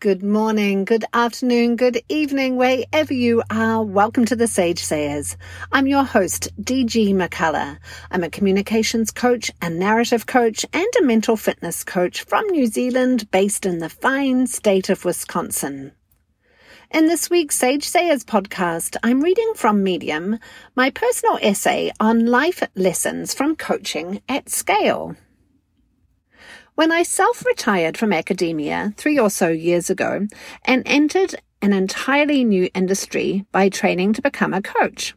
Good morning, good afternoon, good evening, wherever you are. Welcome to the Sage Sayers. I'm your host, DG McCullough. I'm a communications coach, a narrative coach, and a mental fitness coach from New Zealand based in the fine state of Wisconsin. In this week's Sage Sayers podcast, I'm reading from Medium my personal essay on life lessons from coaching at scale. When I self retired from academia three or so years ago and entered an entirely new industry by training to become a coach,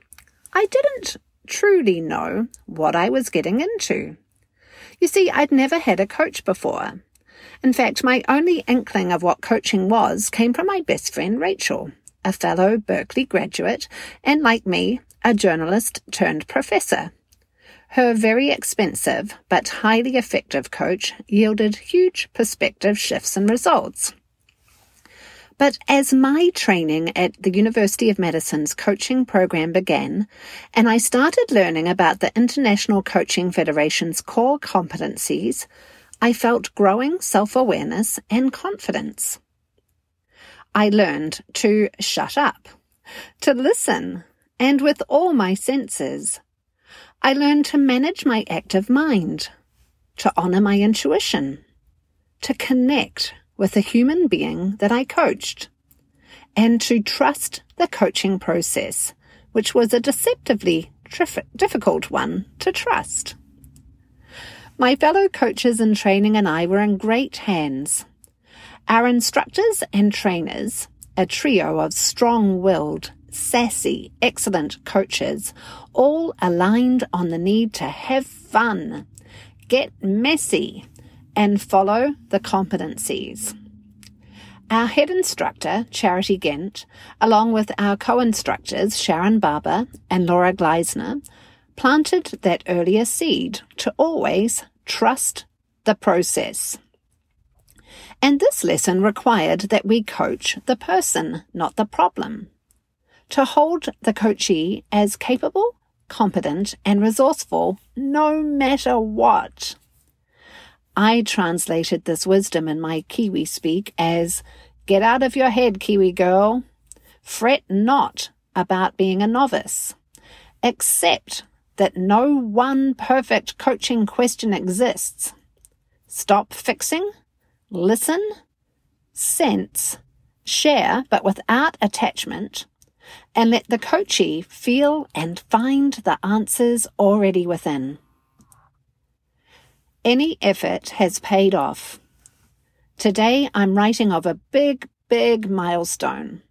I didn't truly know what I was getting into. You see, I'd never had a coach before. In fact, my only inkling of what coaching was came from my best friend Rachel, a fellow Berkeley graduate and, like me, a journalist turned professor. Her very expensive but highly effective coach yielded huge perspective shifts and results. But as my training at the University of Madison's coaching program began, and I started learning about the International Coaching Federation's core competencies, I felt growing self awareness and confidence. I learned to shut up, to listen, and with all my senses, I learned to manage my active mind, to honor my intuition, to connect with the human being that I coached, and to trust the coaching process, which was a deceptively trif- difficult one to trust. My fellow coaches in training and I were in great hands. Our instructors and trainers, a trio of strong willed, sassy, excellent coaches, all aligned on the need to have fun, get messy, and follow the competencies. Our head instructor, Charity Gent, along with our co-instructors, Sharon Barber and Laura Gleisner, planted that earlier seed to always trust the process. And this lesson required that we coach the person, not the problem to hold the coachee as capable, competent, and resourceful no matter what. I translated this wisdom in my Kiwi speak as get out of your head, Kiwi girl. Fret not about being a novice. Accept that no one perfect coaching question exists. Stop fixing, listen, sense, share, but without attachment, and let the coachee feel and find the answers already within. Any effort has paid off. Today I'm writing of a big, big milestone.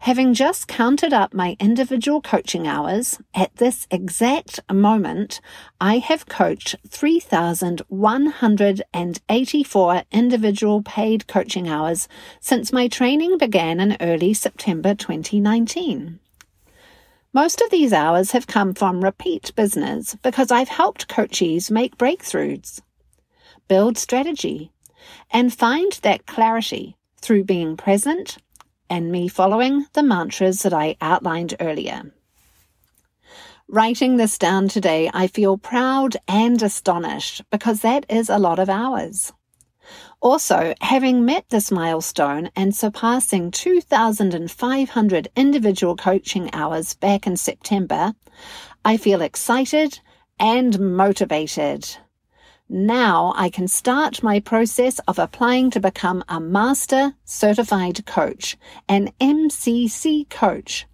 Having just counted up my individual coaching hours, at this exact moment, I have coached 3,184 individual paid coaching hours since my training began in early September 2019. Most of these hours have come from repeat business because I've helped coachees make breakthroughs, build strategy, and find that clarity through being present and me following the mantras that I outlined earlier. Writing this down today, I feel proud and astonished because that is a lot of hours. Also, having met this milestone and surpassing 2,500 individual coaching hours back in September, I feel excited and motivated. Now I can start my process of applying to become a Master Certified Coach, an MCC coach,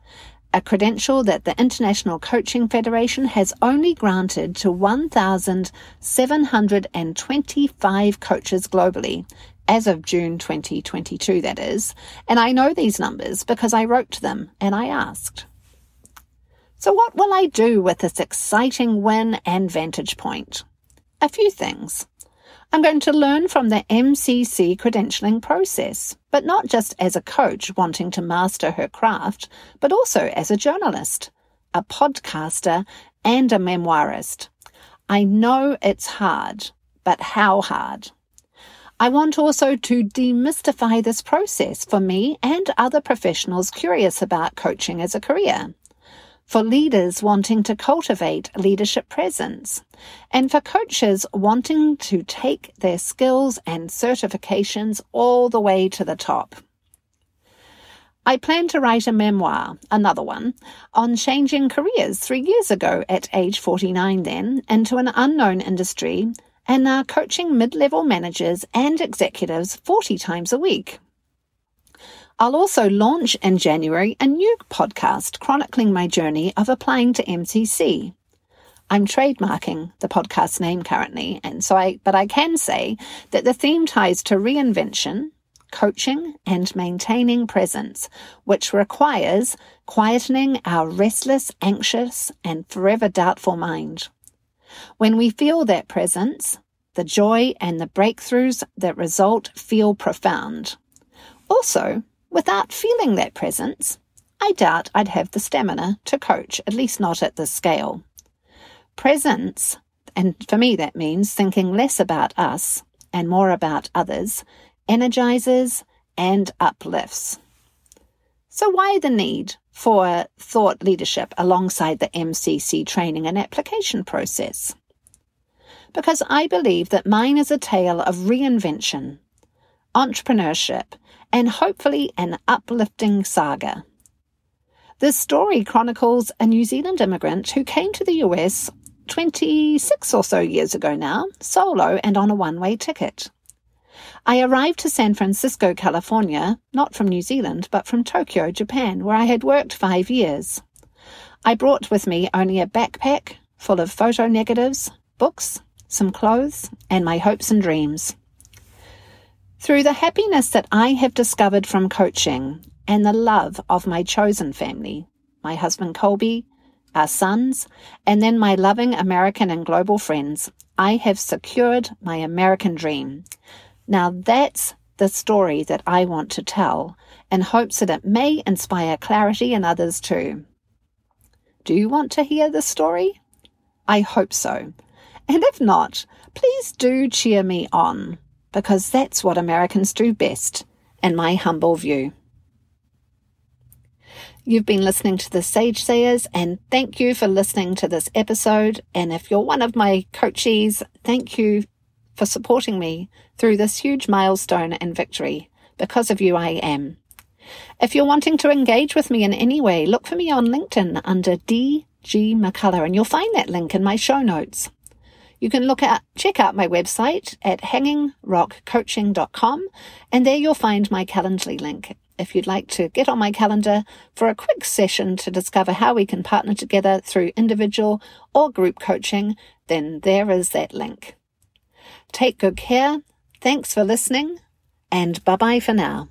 a credential that the International Coaching Federation has only granted to 1,725 coaches globally, as of June 2022, that is. And I know these numbers because I wrote to them and I asked. So what will I do with this exciting win and vantage point? A few things. I'm going to learn from the MCC credentialing process, but not just as a coach wanting to master her craft, but also as a journalist, a podcaster, and a memoirist. I know it's hard, but how hard? I want also to demystify this process for me and other professionals curious about coaching as a career for leaders wanting to cultivate leadership presence, and for coaches wanting to take their skills and certifications all the way to the top. I plan to write a memoir, another one, on changing careers three years ago at age 49 then into an unknown industry and now coaching mid-level managers and executives 40 times a week. I'll also launch in January a new podcast chronicling my journey of applying to MCC. I'm trademarking the podcast name currently, and so I, but I can say that the theme ties to reinvention, coaching and maintaining presence, which requires quietening our restless, anxious, and forever doubtful mind. When we feel that presence, the joy and the breakthroughs that result feel profound. Also, without feeling that presence, I doubt I'd have the stamina to coach, at least not at this scale. Presence, and for me that means thinking less about us and more about others, energizes and uplifts. So, why the need for thought leadership alongside the MCC training and application process? Because I believe that mine is a tale of reinvention, entrepreneurship, and hopefully an uplifting saga. This story chronicles a New Zealand immigrant who came to the US 26 or so years ago now, solo and on a one way ticket. I arrived to San Francisco, California, not from New Zealand, but from Tokyo, Japan, where I had worked five years. I brought with me only a backpack full of photo negatives, books, some clothes, and my hopes and dreams. Through the happiness that I have discovered from coaching and the love of my chosen family, my husband Colby, our sons, and then my loving American and global friends, I have secured my American dream. Now that's the story that I want to tell in hopes that it may inspire clarity in others too. Do you want to hear the story? I hope so. And if not, please do cheer me on, because that's what Americans do best, in my humble view. You've been listening to the Sage Sayers, and thank you for listening to this episode. And if you're one of my coachees, thank you for supporting me through this huge milestone and victory. Because of you, I am. If you're wanting to engage with me in any way, look for me on LinkedIn under DG McCullough, and you'll find that link in my show notes. You can look at check out my website at hangingrockcoaching.com, and there you'll find my Calendly link. If you'd like to get on my calendar for a quick session to discover how we can partner together through individual or group coaching, then there is that link. Take good care. Thanks for listening and bye bye for now.